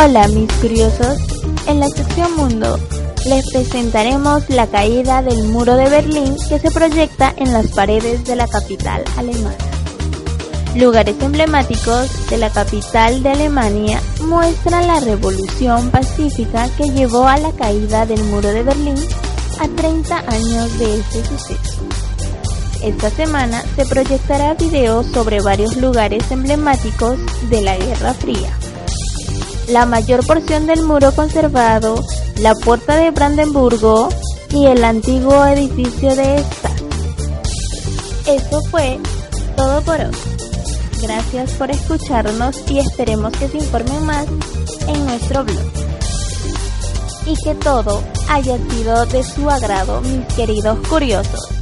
Hola mis curiosos, en la sección Mundo les presentaremos la caída del muro de Berlín que se proyecta en las paredes de la capital alemana. Lugares emblemáticos de la capital de Alemania muestran la revolución pacífica que llevó a la caída del muro de Berlín a 30 años de este suceso. Esta semana se proyectará videos sobre varios lugares emblemáticos de la Guerra Fría la mayor porción del muro conservado, la puerta de Brandenburgo y el antiguo edificio de esta. Eso fue todo por hoy. Gracias por escucharnos y esperemos que se informen más en nuestro blog. Y que todo haya sido de su agrado, mis queridos curiosos.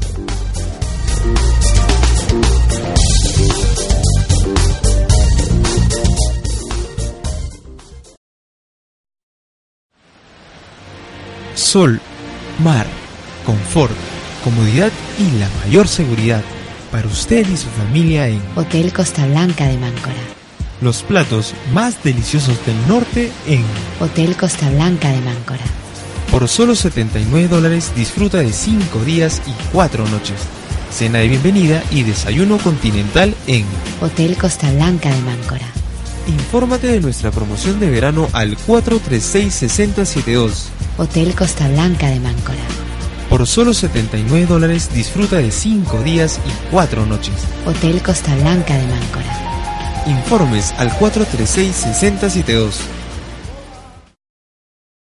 Sol, mar, confort, comodidad y la mayor seguridad para usted y su familia en Hotel Costa Blanca de Máncora. Los platos más deliciosos del norte en Hotel Costa Blanca de Máncora. Por solo 79 dólares disfruta de 5 días y 4 noches. Cena de bienvenida y desayuno continental en Hotel Costa Blanca de Máncora. Infórmate de nuestra promoción de verano al 436-6072. Hotel Costa Blanca de Máncora. Por solo 79 dólares disfruta de 5 días y 4 noches. Hotel Costa Blanca de Máncora. Informes al 436-6072.